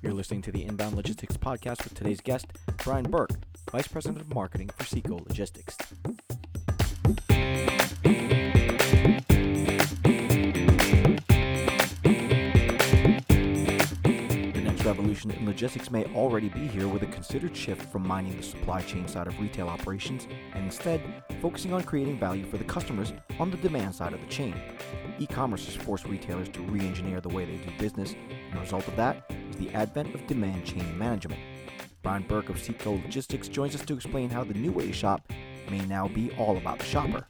You're listening to the Inbound Logistics Podcast with today's guest, Brian Burke, Vice President of Marketing for SEKO Logistics. The next revolution in logistics may already be here with a considered shift from mining the supply chain side of retail operations and instead focusing on creating value for the customers on the demand side of the chain. E commerce has forced retailers to re engineer the way they do business, and the result of that the advent of demand chain management. Brian Burke of SEKO Logistics joins us to explain how the new way to shop may now be all about the shopper.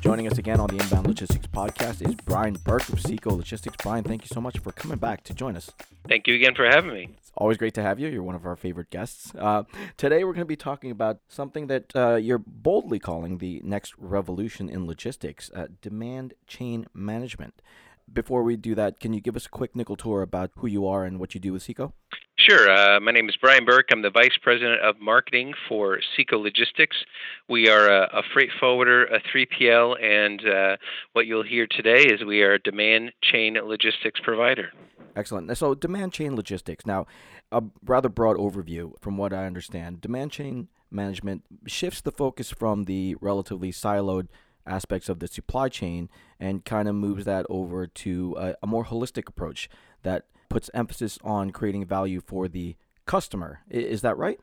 Joining us again on the Inbound Logistics podcast is Brian Burke of SEKO Logistics. Brian, thank you so much for coming back to join us. Thank you again for having me. It's always great to have you. You're one of our favorite guests. Uh, today, we're going to be talking about something that uh, you're boldly calling the next revolution in logistics uh, demand chain management. Before we do that, can you give us a quick nickel tour about who you are and what you do with SEKO? Sure. Uh, my name is Brian Burke. I'm the Vice President of Marketing for SEKO Logistics. We are a, a freight forwarder, a 3PL, and uh, what you'll hear today is we are a demand chain logistics provider. Excellent. So, demand chain logistics. Now, a rather broad overview from what I understand. Demand chain management shifts the focus from the relatively siloed aspects of the supply chain and kind of moves that over to a, a more holistic approach that puts emphasis on creating value for the customer. Is that right?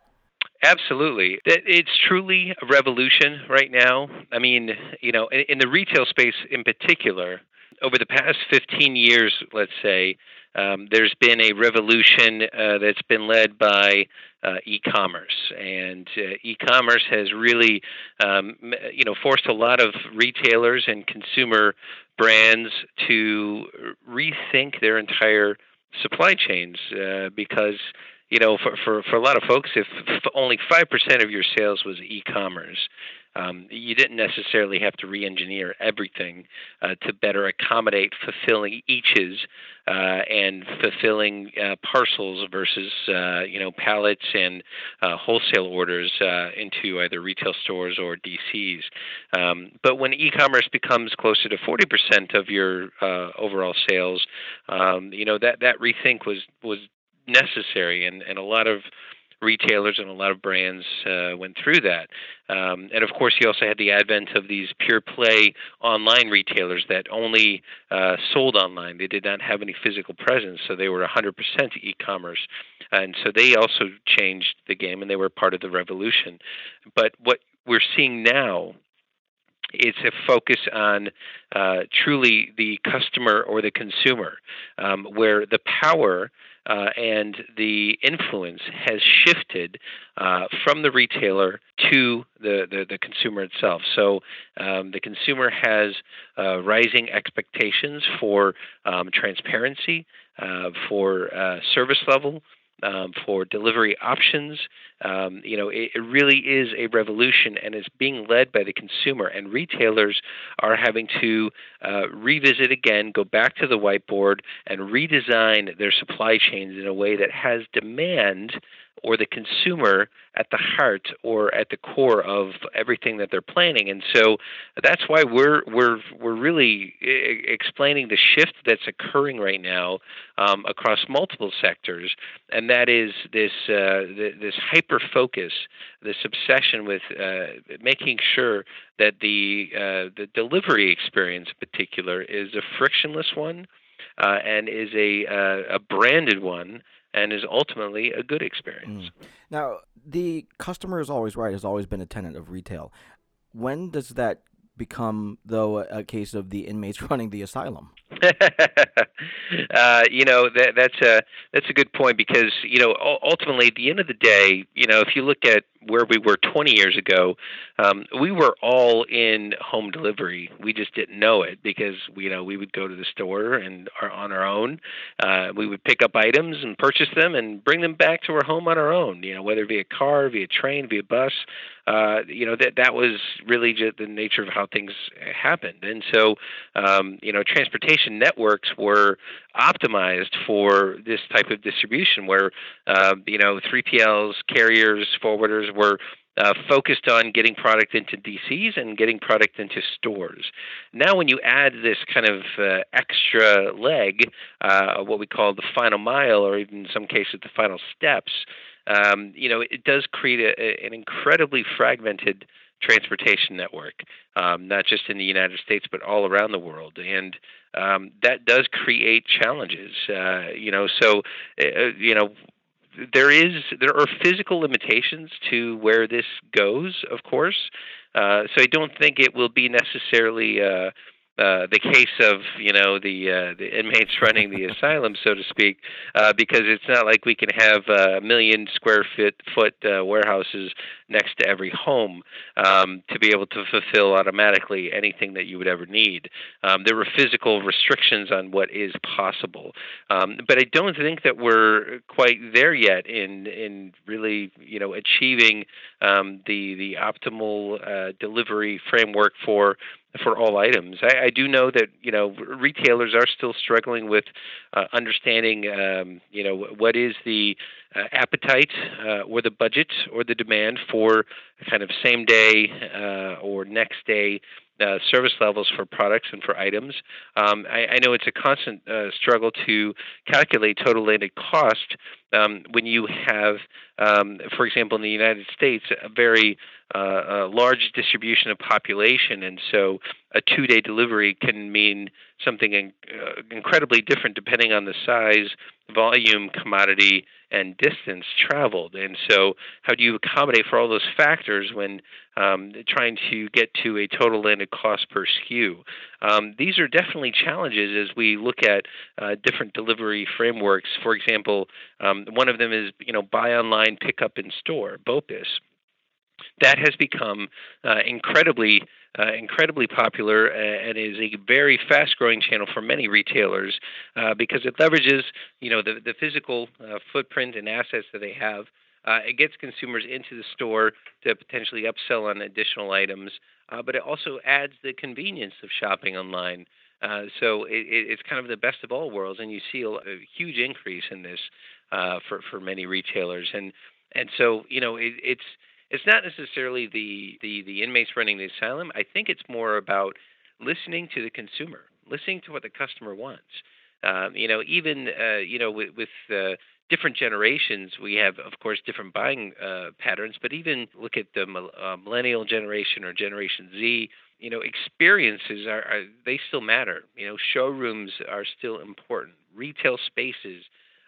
Absolutely. It's truly a revolution right now. I mean, you know, in the retail space in particular, over the past 15 years, let's say, um, there's been a revolution uh, that's been led by uh, e-commerce, and uh, e-commerce has really, um, you know, forced a lot of retailers and consumer brands to rethink their entire supply chains uh, because you know for, for for a lot of folks if only 5% of your sales was e-commerce um, you didn't necessarily have to re-engineer everything uh, to better accommodate fulfilling eaches uh, and fulfilling uh, parcels versus uh, you know pallets and uh, wholesale orders uh, into either retail stores or DCs. Um, but when e-commerce becomes closer to 40% of your overall sales, um, you know that that rethink was was necessary and, and a lot of retailers and a lot of brands uh, went through that. Um, and of course, you also had the advent of these pure play online retailers that only uh, sold online. They did not have any physical presence, so they were 100% e commerce. And so they also changed the game and they were part of the revolution. But what we're seeing now it's a focus on uh, truly the customer or the consumer, um, where the power uh, and the influence has shifted uh, from the retailer to the, the, the consumer itself. So um, the consumer has uh, rising expectations for um, transparency, uh, for uh, service level, um, for delivery options. Um, you know, it, it, really is a revolution, and it's being led by the consumer. And retailers are having to uh, revisit again, go back to the whiteboard, and redesign their supply chains in a way that has demand or the consumer at the heart or at the core of everything that they're planning. And so that's why we're we're we're really explaining the shift that's occurring right now um, across multiple sectors, and that is this uh, this hyper focus, this obsession with uh, making sure that the uh, the delivery experience, in particular, is a frictionless one. Uh, and is a uh, a branded one and is ultimately a good experience. Mm. Now, the customer is always right, has always been a tenant of retail. When does that become, though, a, case of the inmates running the asylum? uh, you know that that's a that's a good point because you know ultimately at the end of the day, you know if you look at where we were 20 years ago, um, we were all in home delivery. We just didn't know it because you know we would go to the store and are on our own. Uh, we would pick up items and purchase them and bring them back to our home on our own. You know whether via car, via train, via bus. Uh, you know that that was really just the nature of how things happened. And so um, you know transportation networks were optimized for this type of distribution, where uh, you know 3PLs, carriers, forwarders were uh, focused on getting product into DCs and getting product into stores. Now, when you add this kind of uh, extra leg, uh, what we call the final mile, or even in some cases the final steps, um, you know, it does create a, a, an incredibly fragmented transportation network, um, not just in the United States but all around the world, and um, that does create challenges. Uh, you know, so uh, you know there is there are physical limitations to where this goes, of course. Uh, so I don't think it will be necessarily uh, uh, the case of you know the uh, the inmates running the asylum, so to speak, uh, because it's not like we can have a million square foot foot uh, warehouses next to every home um, to be able to fulfill automatically anything that you would ever need. Um, there were physical restrictions on what is possible, um, but I don't think that we're quite there yet in in really you know achieving um, the the optimal uh, delivery framework for for all items. I, I, do know that you know retailers are still struggling with uh, understanding um, you know what is the uh, appetite uh, or the budget or the demand for kind of same day uh, or next day uh, service levels for products and for items. Um, I, I, know it's a constant uh, struggle to calculate total landed cost um, when you have, um, for example, in the United States, a very uh, a large distribution of population, and so a two-day delivery can mean something in, uh, incredibly different depending on the size, volume, commodity, and distance traveled. And so, how do you accommodate for all those factors when um, trying to get to a total landed cost per SKU? Um, these are definitely challenges as we look at uh, different delivery frameworks. For example, um, one of them is you know buy online, pick up in store, BOPIS that has become uh, incredibly uh, incredibly popular uh, and is a very fast growing channel for many retailers uh, because it leverages you know the, the physical uh, footprint and assets that they have. Uh, it gets consumers into the store to potentially upsell on additional items, but it also adds the convenience of shopping online. so it, it's kind of the best of all worlds, and you see a, a huge increase in this for for many retailers. And and so you know it, it's it's not necessarily the, the, the inmates running the asylum. I think it's more about listening to the consumer, listening to what the customer wants. Um, you know, even uh, you know with, with uh, different generations, we have of course different buying uh, patterns. But even look at the uh, millennial generation or Generation Z. You know, experiences are, are they still matter. You know, showrooms are still important. Retail spaces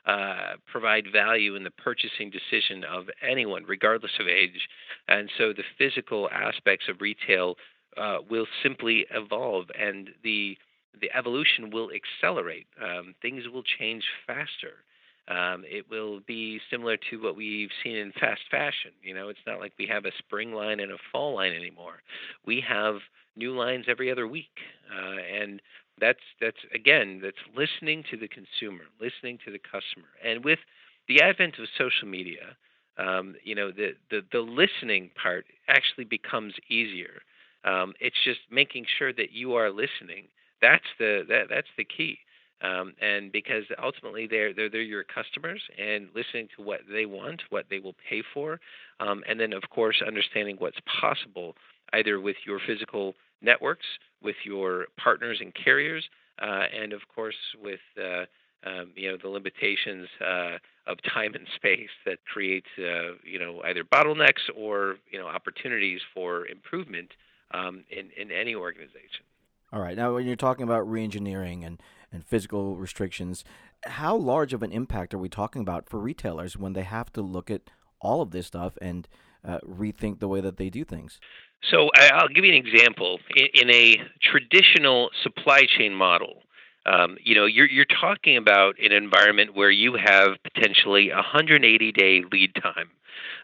uh, provide value in the purchasing decision of anyone, regardless of age. And so the physical aspects of retail uh, will simply evolve, and the the evolution will accelerate. Um, things will change faster. Um, it will be similar to what we've seen in fast fashion. You know, it's not like we have a spring line and a fall line anymore. We have new lines every other week, uh, and that's that's again that's listening to the consumer, listening to the customer, and with the advent of social media, um, you know the, the the listening part actually becomes easier. Um, it's just making sure that you are listening. That's the that that's the key. Um, and because ultimately they're, they're they're your customers and listening to what they want, what they will pay for, um, and then of course understanding what's possible either with your physical networks, with your partners and carriers, uh, and of course with uh, um, you know the limitations uh, of time and space that create uh, you know either bottlenecks or you know opportunities for improvement um, in in any organization. All right. Now, when you're talking about reengineering and and physical restrictions, how large of an impact are we talking about for retailers when they have to look at all of this stuff and uh, rethink the way that they do things? So I'll give you an example. In, a traditional supply chain model, um, you know, you're you're talking about an environment where you have potentially a 180 day lead time.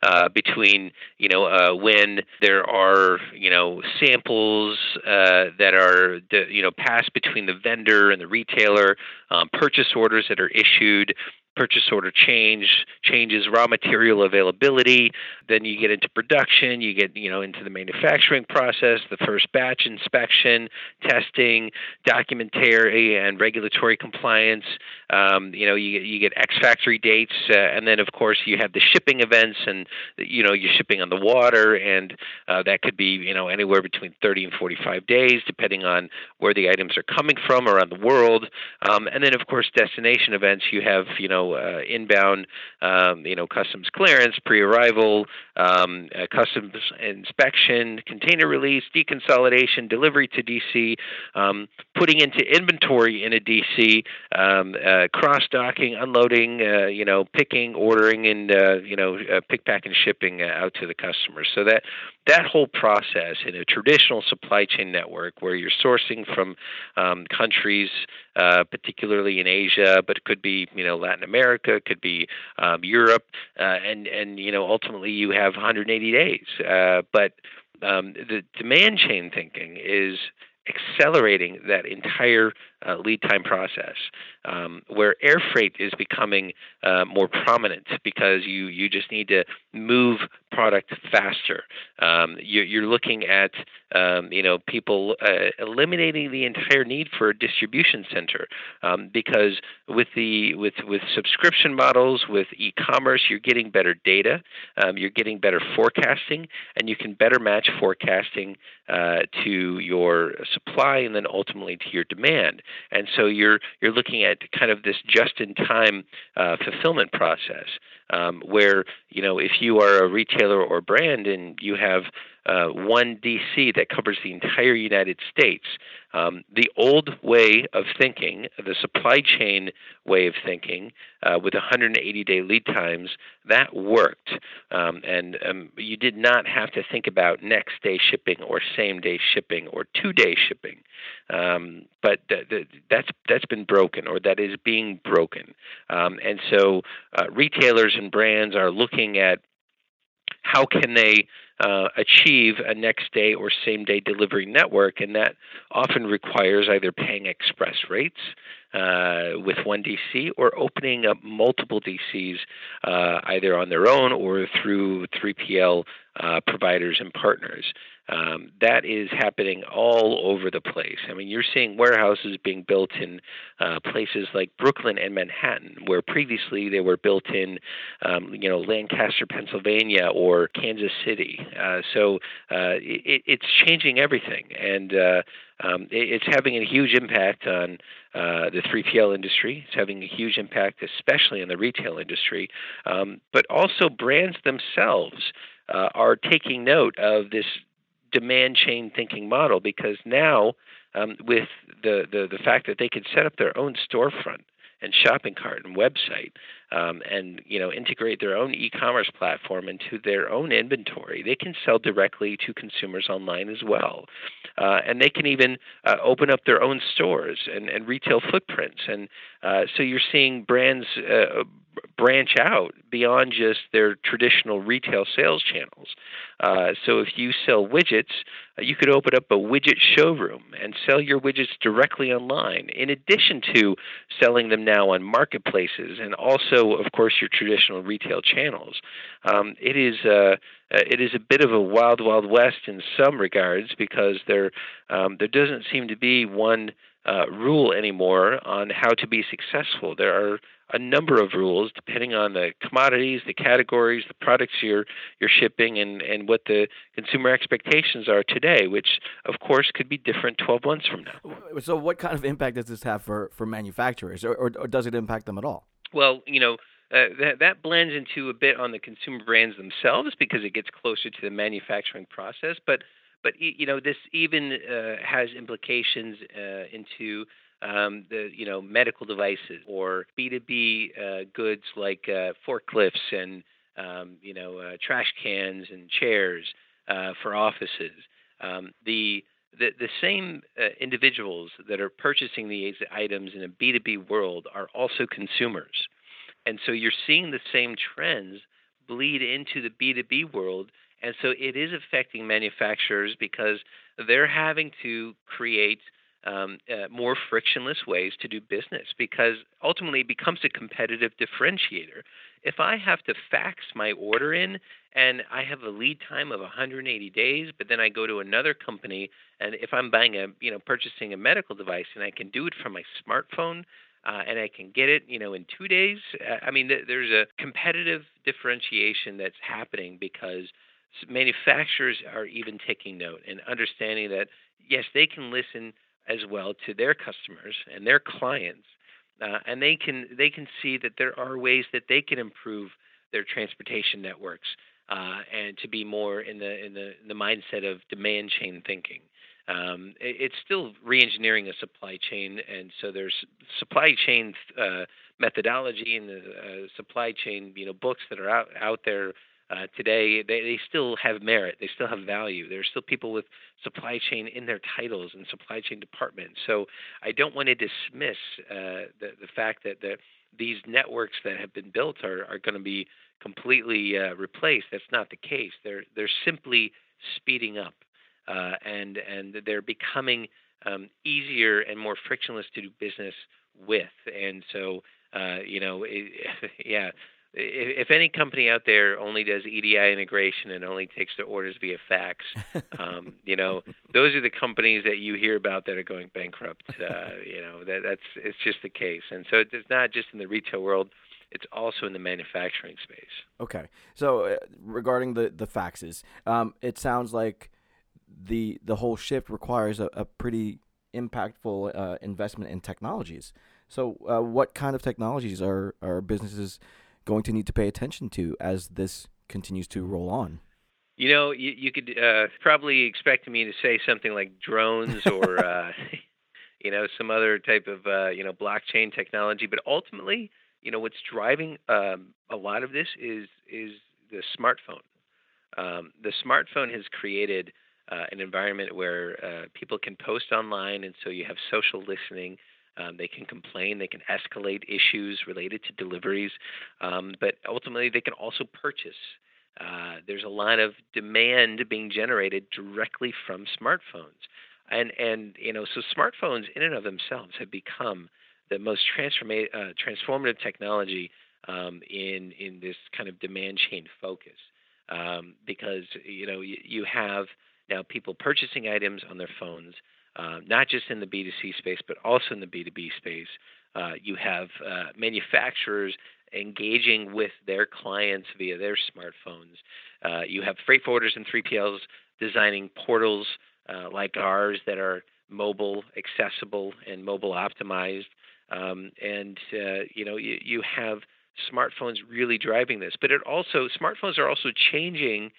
Uh, between you know uh, when there are you know samples uh, that are you know passed between the vendor and the retailer, um, purchase orders that are issued, purchase order change changes raw material availability. Then you get into production, you get you know into the manufacturing process, the first batch inspection, testing, documentary and regulatory compliance. Um, you know, you get you get ex factory dates, uh, and then of course you have the shipping events, and you know you're shipping on the water, and uh, that could be you know anywhere between 30 and 45 days, depending on where the items are coming from around the world. Um, and then of course destination events. You have you know uh, inbound, um, you know customs clearance, pre-arrival, um, uh, customs inspection, container release, deconsolidation, delivery to DC, um, putting into inventory in a DC, um, uh, cross docking, unloading, uh, you know picking, ordering, and uh, you know uh, pick, pack, and shipping out to the customers. So that that whole process in a traditional supply chain network where you're sourcing from um, countries, uh, particularly in Asia, but it could be you know Latin America, it could be um, Europe, uh, and and you know ultimately you have 180 days. Uh, but um, the demand chain thinking is accelerating that entire uh, lead time process, um, where air freight is becoming uh, more prominent because you, you just need to move product faster. Um, you're, you're, looking at um, you know people uh, eliminating the entire need for a distribution center um, because with the with with subscription models with e-commerce you're getting better data, um, you're getting better forecasting, and you can better match forecasting uh, to your supply and then ultimately to your demand. And so you're you're looking at kind of this just-in-time uh, fulfillment process, um, where you know if you are a retailer or brand and you have uh, one DC that covers the entire United States. Um, the old way of thinking, the supply chain way of thinking, uh, with 180 day lead times, that worked. Um, and um, you did not have to think about next day shipping or same day shipping or two day shipping. Um, but th- th- that's, that's been broken or that is being broken. Um, and so uh, retailers and brands are looking at how can they uh, achieve a next day or same day delivery network, and that often requires either paying express rates uh, with one DC or opening up multiple DCs uh, either on their own or through 3PL uh, providers and partners. Um, that is happening all over the place. I mean, you're seeing warehouses being built in uh, places like Brooklyn and Manhattan, where previously they were built in, um, you know, Lancaster, Pennsylvania, or Kansas City. Uh, so uh, it, it's changing everything, and uh, um, it, it's having a huge impact on uh, the 3PL industry. It's having a huge impact, especially in the retail industry, um, but also brands themselves. Uh, are taking note of this demand chain thinking model because now um, with the, the, the fact that they can set up their own storefront and shopping cart and website um, and you know integrate their own e-commerce platform into their own inventory they can sell directly to consumers online as well. Uh, and they can even uh, open up their own stores and, and retail footprints. And uh, so you're seeing brands uh, branch out beyond just their traditional retail sales channels. Uh, so if you sell widgets, uh, you could open up a widget showroom and sell your widgets directly online, in addition to selling them now on marketplaces and also, of course, your traditional retail channels. Um, it is uh, it is a bit of a wild, wild west in some regards because there um, there doesn't seem to be one uh, rule anymore on how to be successful. There are a number of rules depending on the commodities, the categories, the products you're you're shipping, and and what the consumer expectations are today, which of course could be different 12 months from now. So, what kind of impact does this have for for manufacturers, or, or, or does it impact them at all? Well, you know. Uh, that, that blends into a bit on the consumer brands themselves because it gets closer to the manufacturing process. But but you know this even uh, has implications uh, into um, the you know medical devices or B2B uh, goods like uh, forklifts and um, you know uh, trash cans and chairs uh, for offices. Um, the the, the same uh, individuals that are purchasing these items in a B2B world are also consumers. And so you're seeing the same trends bleed into the B2B world. And so it is affecting manufacturers because they're having to create um, uh, more frictionless ways to do business because ultimately it becomes a competitive differentiator. If I have to fax my order in and I have a lead time of 180 days, but then I go to another company and if I'm buying a, you know, purchasing a medical device and I can do it from my smartphone, uh, and I can get it, you know, in two days. Uh, I mean, th- there's a competitive differentiation that's happening because manufacturers are even taking note and understanding that yes, they can listen as well to their customers and their clients, uh, and they can they can see that there are ways that they can improve their transportation networks uh, and to be more in the in the in the mindset of demand chain thinking. Um, it, it's still reengineering a supply chain, and so there's supply chain uh, methodology and the uh, supply chain you know books that are out out there uh, today, they, they still have merit. They still have value. There's still people with supply chain in their titles and supply chain departments. So I don't want to dismiss uh, the, the fact that the, these networks that have been built are, are going to be completely uh, replaced. That's not the case. They're, they're simply speeding up uh, and, and they're becoming um, easier and more frictionless to do business with. And so, uh, you know, it, yeah, if, any company out there only does EDI integration and only takes their orders via fax, um, you know, those are the companies that you hear about that are going bankrupt. Uh, you know, that that's it's just the case, and so it's not just in the retail world. It's also in the manufacturing space. Okay, so uh, regarding the the faxes, um, it sounds like the the whole shift requires a, a pretty impactful uh, investment in technologies. So, uh, what kind of technologies are are businesses going to need to pay attention to as this continues to roll on? You know, you, you could uh, probably expect me to say something like drones or, uh, you know, some other type of, uh, you know, blockchain technology. But ultimately, you know, what's driving um, a lot of this is is the smartphone. Um, the smartphone has created uh, an environment where uh, people can post online, and so you have social listening. Um, they can complain, they can escalate issues related to deliveries, um, but ultimately they can also purchase. Uh, there's a lot of demand being generated directly from smartphones, and and you know so smartphones in and of themselves have become the most transforma- uh, transformative technology um, in in this kind of demand chain focus um, because you know you, you have now people purchasing items on their phones uh, not just in the B2C space, but also in the B2B space. Uh, you have uh, manufacturers engaging with their clients via their smartphones. Uh, you have freight forwarders and 3PLs designing portals uh, like ours that are mobile accessible and mobile optimized. Um, and you know you, you have smartphones really driving this, but it also smartphones are also changing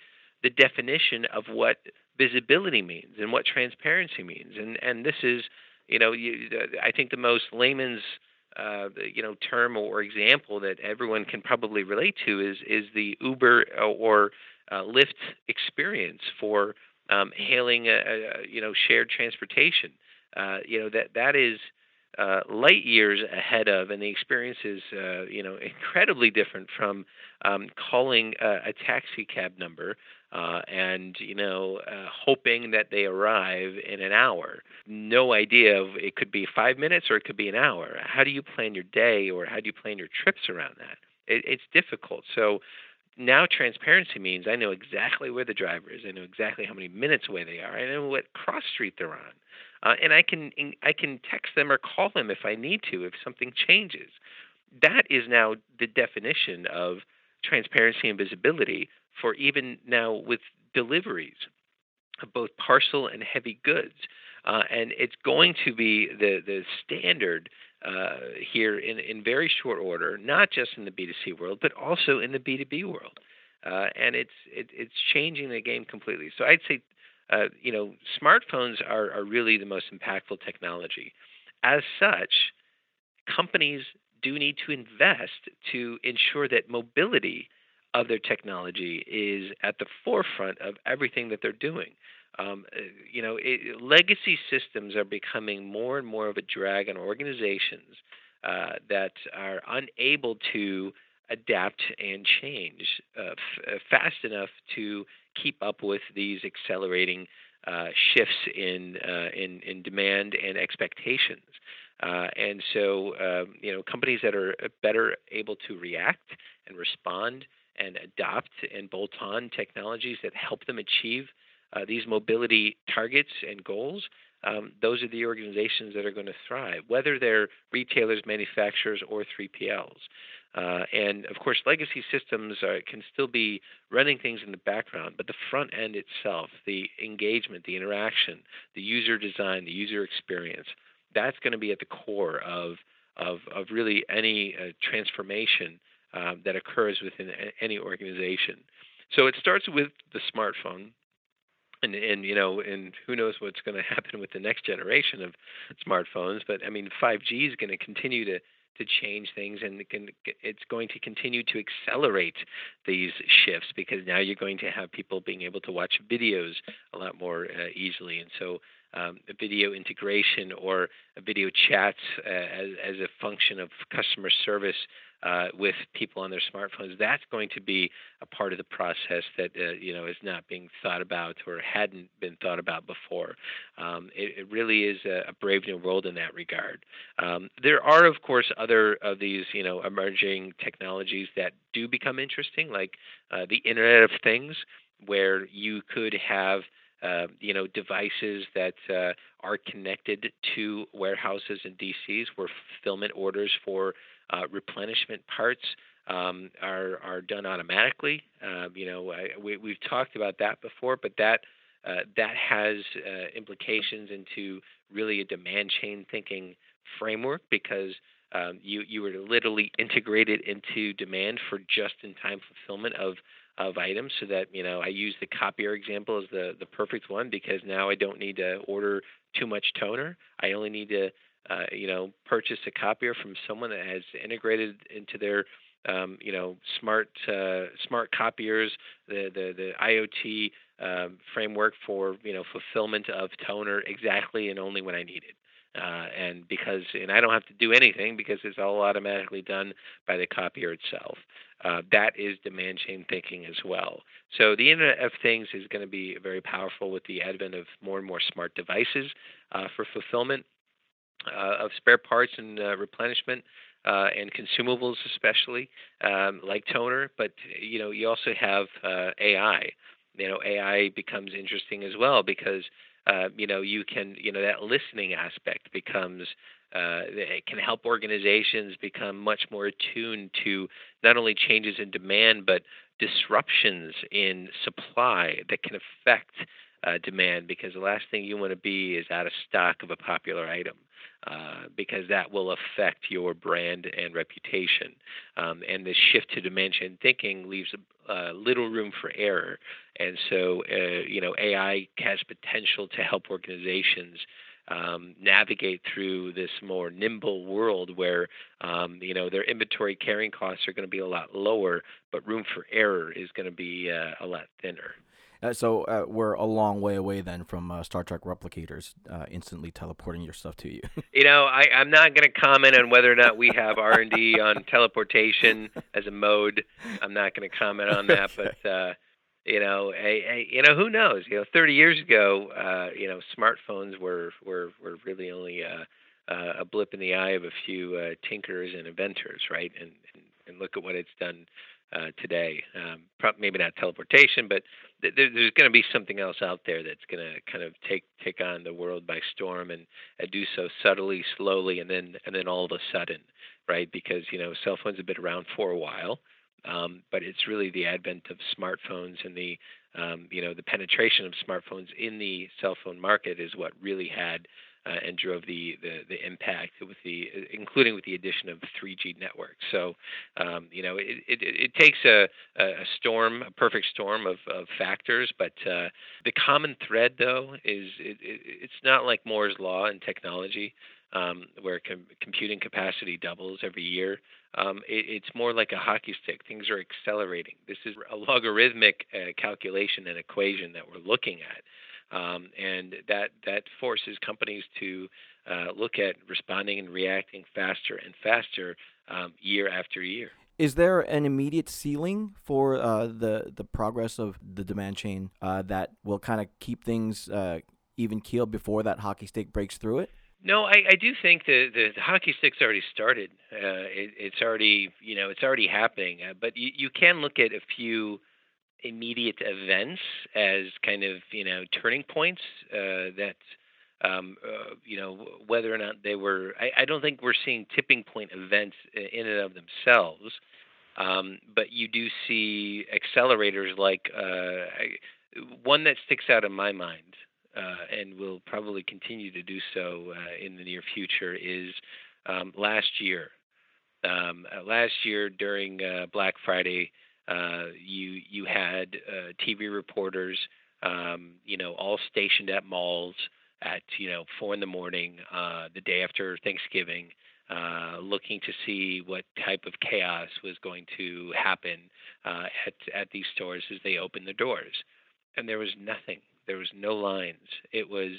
the definition of what visibility means and what transparency means. And and this is, you know, you, I think the most layman's uh, you know term or example that everyone can probably relate to is is the Uber or uh, Lyft experience for um, hailing a, a, you know shared transportation. Uh, you know that that is uh, light years ahead of, and the experience is uh, you know incredibly different from um, calling a, a taxi cab number uh, and you know uh, hoping that they arrive in an hour. No idea of it could be five minutes or it could be an hour. How do you plan your day or how do you plan your trips around that? It, it's difficult. So now transparency means I know exactly where the driver is. I know exactly how many minutes away they are. I know what cross street they're on, uh, and I can I can text them or call them if I need to if something changes. That is now the definition of transparency and visibility for even now with deliveries of both parcel and heavy goods. Uh, and it's going to be the, the standard uh, here in, in very short order, not just in the B2C world, but also in the B2B world. Uh, and it's it, it's changing the game completely. So I'd say, uh, you know, smartphones are, are really the most impactful technology. As such, companies do need to invest to ensure that mobility of their technology is at the forefront of everything that they're doing. Um, uh, you know, it, legacy systems are becoming more and more of a drag on organizations uh, that are unable to adapt and change uh, f- uh, fast enough to keep up with these accelerating uh, shifts in, uh, in in demand and expectations. Uh, and so, um, you know, companies that are better able to react and respond and adopt and bolt on technologies that help them achieve uh, these mobility targets and goals, um, those are the organizations that are going to thrive, whether they're retailers, manufacturers, or 3PLs. Uh, and of course, legacy systems are, can still be running things in the background, but the front end itself, the engagement, the interaction, the user design, the user experience, that's going to be at the core of of, of really any uh, transformation um, that occurs within any organization. So it starts with the smartphone, and and you know, and who knows what's going to happen with the next generation of smartphones. But I mean, 5G is going to continue to to change things, and it's going to continue to accelerate these shifts because now you're going to have people being able to watch videos a lot more uh, easily, and so um, video integration or video chats uh, as, as a function of customer service uh, with people on their smartphones. That's going to be a part of the process that uh, you know is not being thought about or hadn't been thought about before. Um, it, it, really is a, a, brave new world in that regard. Um, there are, of course, other of these you know emerging technologies that do become interesting, like uh, the Internet of Things, where you could have uh, you know, devices that uh, are connected to warehouses and DCs where fulfillment orders for uh, replenishment parts um, are are done automatically. Um, you know, I, we, we've talked about that before, but that uh, that has uh, implications into really a demand chain thinking framework because um, you you were literally integrated into demand for just in time fulfillment of of items so that you know I use the copier example as the the perfect one because now I don't need to order too much toner. I only need to uh, you know purchase a copier from someone that has integrated into their um, you know smart uh, smart copiers the the the IoT um, framework for you know fulfillment of toner exactly and only when I need it. Uh, and because and I don't have to do anything because it's all automatically done by the copier itself. Uh, that is demand chain thinking as well. So the Internet of Things is going to be very powerful with the advent of more and more smart devices uh, for fulfillment uh, of spare parts and uh, replenishment. Uh, and consumables, especially um, like toner, but you know you also have AI. You know AI becomes interesting as well because uh, you know you can you know that listening aspect becomes uh, it can help organizations become much more attuned to not only changes in demand but disruptions in supply that can affect uh, demand because the last thing you want to be is out of stock of a popular item uh, because that will affect your brand and reputation. Um, and this shift to demand chain thinking leaves uh, little room for error. And so, uh, you know, AI has potential to help organizations um, navigate through this more nimble world where um, you know their inventory carrying costs are going to be a lot lower, but room for error is going to be uh, a lot thinner. Uh, so uh, we're a long way away then from uh, Star Trek replicators uh, instantly teleporting your stuff to you. you know, I, I'm not going to comment on whether or not we have R and D on teleportation as a mode. I'm not going to comment on that, but uh, you know, a, a, you know, who knows? You know, 30 years ago, uh, you know, smartphones were were were really only uh, uh, a blip in the eye of a few uh, tinkerers and inventors, right? And, and and look at what it's done uh, today. Um, maybe not teleportation, but th- there's going to be something else out there that's going to kind of take take on the world by storm and, and do so subtly, slowly, and then and then all of a sudden, right? Because you know, cell phones have been around for a while. Um, but it's really the advent of smartphones and the um, you know the penetration of smartphones in the cell phone market is what really had uh, and drove the, the, the impact with the including with the addition of 3G networks. So um, you know it, it, it takes a, a storm, a perfect storm of, of factors, but uh, the common thread though is it, it's not like Moore's law in technology. Um, where com- computing capacity doubles every year um, it, it's more like a hockey stick. Things are accelerating. This is a logarithmic uh, calculation and equation that we're looking at, um, and that that forces companies to uh, look at responding and reacting faster and faster um, year after year. Is there an immediate ceiling for uh, the the progress of the demand chain uh, that will kind of keep things uh, even keeled before that hockey stick breaks through it? No, I, I do think the, the, the hockey stick's already started. Uh, it, it's already you know it's already happening. Uh, but you, you can look at a few immediate events as kind of you know turning points uh, that um, uh, you know whether or not they were. I, I don't think we're seeing tipping point events in and of themselves, um, but you do see accelerators like uh, one that sticks out in my mind uh, and will probably continue to do so uh, in the near future is um, last year. Um, uh, last year during uh, Black Friday, uh, you you had uh, TV reporters, um, you know, all stationed at malls at you know four in the morning the day after Thanksgiving, looking to see what type of chaos was going to happen at at these stores as they opened the doors, and there was nothing there was no lines. It was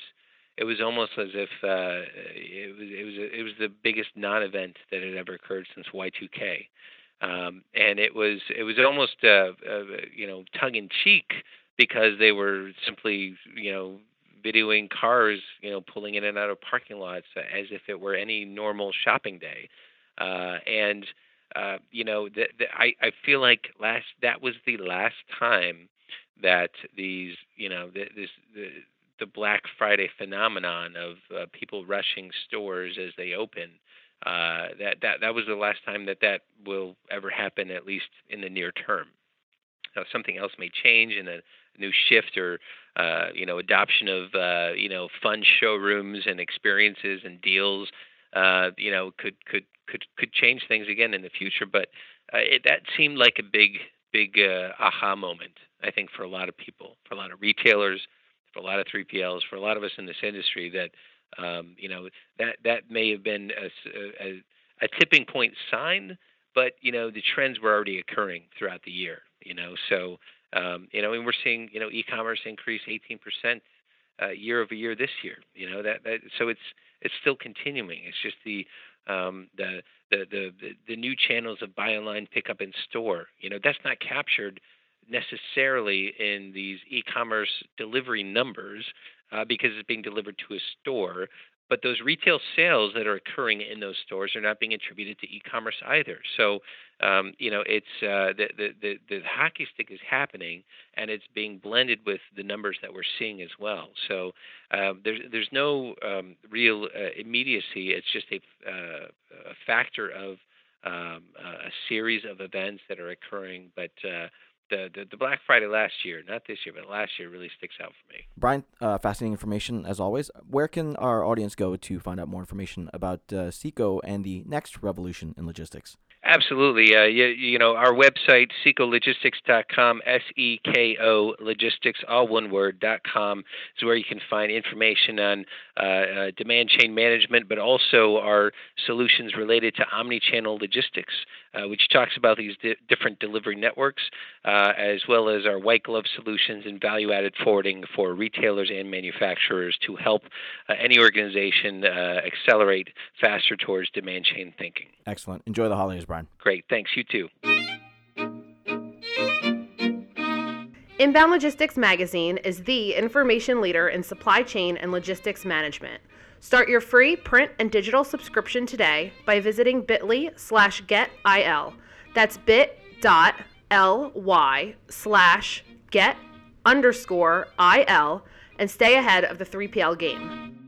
it was almost as if uh, it was it was it was the biggest non-event that had ever occurred since Y2K, um, and it was it was almost uh, uh, you know tongue in cheek because they were simply you know videoing cars you know pulling in and out of parking lots as if it were any normal shopping day, uh, and uh, you know the, the, I I feel like last that was the last time that these, you know, the, this the the Black Friday phenomenon of uh, people rushing stores as they open. Uh, that that that was the last time that that will ever happen, at least in the near term. Now, something else may change in a new shift or uh, you know adoption of uh, you know fun showrooms and experiences and deals. Uh, you know could could could could change things again in the future, but uh, it, that seemed like a big big uh, aha moment I think for a lot of people, for a lot of retailers, for a lot of 3PLs, for a lot of us in this industry, that um, you know that that may have been a, a, a tipping point sign, but you know the trends were already occurring throughout the year. You know, so um, you know, and we're seeing you know e-commerce increase 18% uh, year over year this year. You know that, that so it's it's still continuing. It's just the um, the, the the the new channels of buy online, pick up in store. You know that's not captured necessarily in these e-commerce delivery numbers uh, because it's being delivered to a store. But those retail sales that are occurring in those stores are not being attributed to e-commerce either. So, um, you know, it's uh, the, the, the the hockey stick is happening, and it's being blended with the numbers that we're seeing as well. So, uh, there's there's no um, real uh, immediacy. It's just a, uh, a factor of um, a series of events that are occurring, but uh, the, the, the Black Friday last year, not this year, but last year really sticks out for me. Brian, uh, fascinating information as always. Where can our audience go to find out more information about uh, SEKO and the next revolution in logistics? Absolutely. Uh, you, you, know, our website, sekologistics.com, S E K O logistics, all one word, dot .com, is where you can find information on uh, uh, demand chain management, but also our solutions related to omni-channel logistics, uh, which talks about these di- different delivery networks, uh, as well as our white glove solutions and value added forwarding for retailers and manufacturers to help uh, any organization accelerate faster towards demand chain thinking. Excellent. Enjoy the holidays, Brian. Great. Thanks. You too. Inbound Logistics Magazine is the information leader in supply chain and logistics management. Start your free print and digital subscription today by visiting bit.ly slash getil. That's bit.ly slash get underscore il and stay ahead of the 3PL game.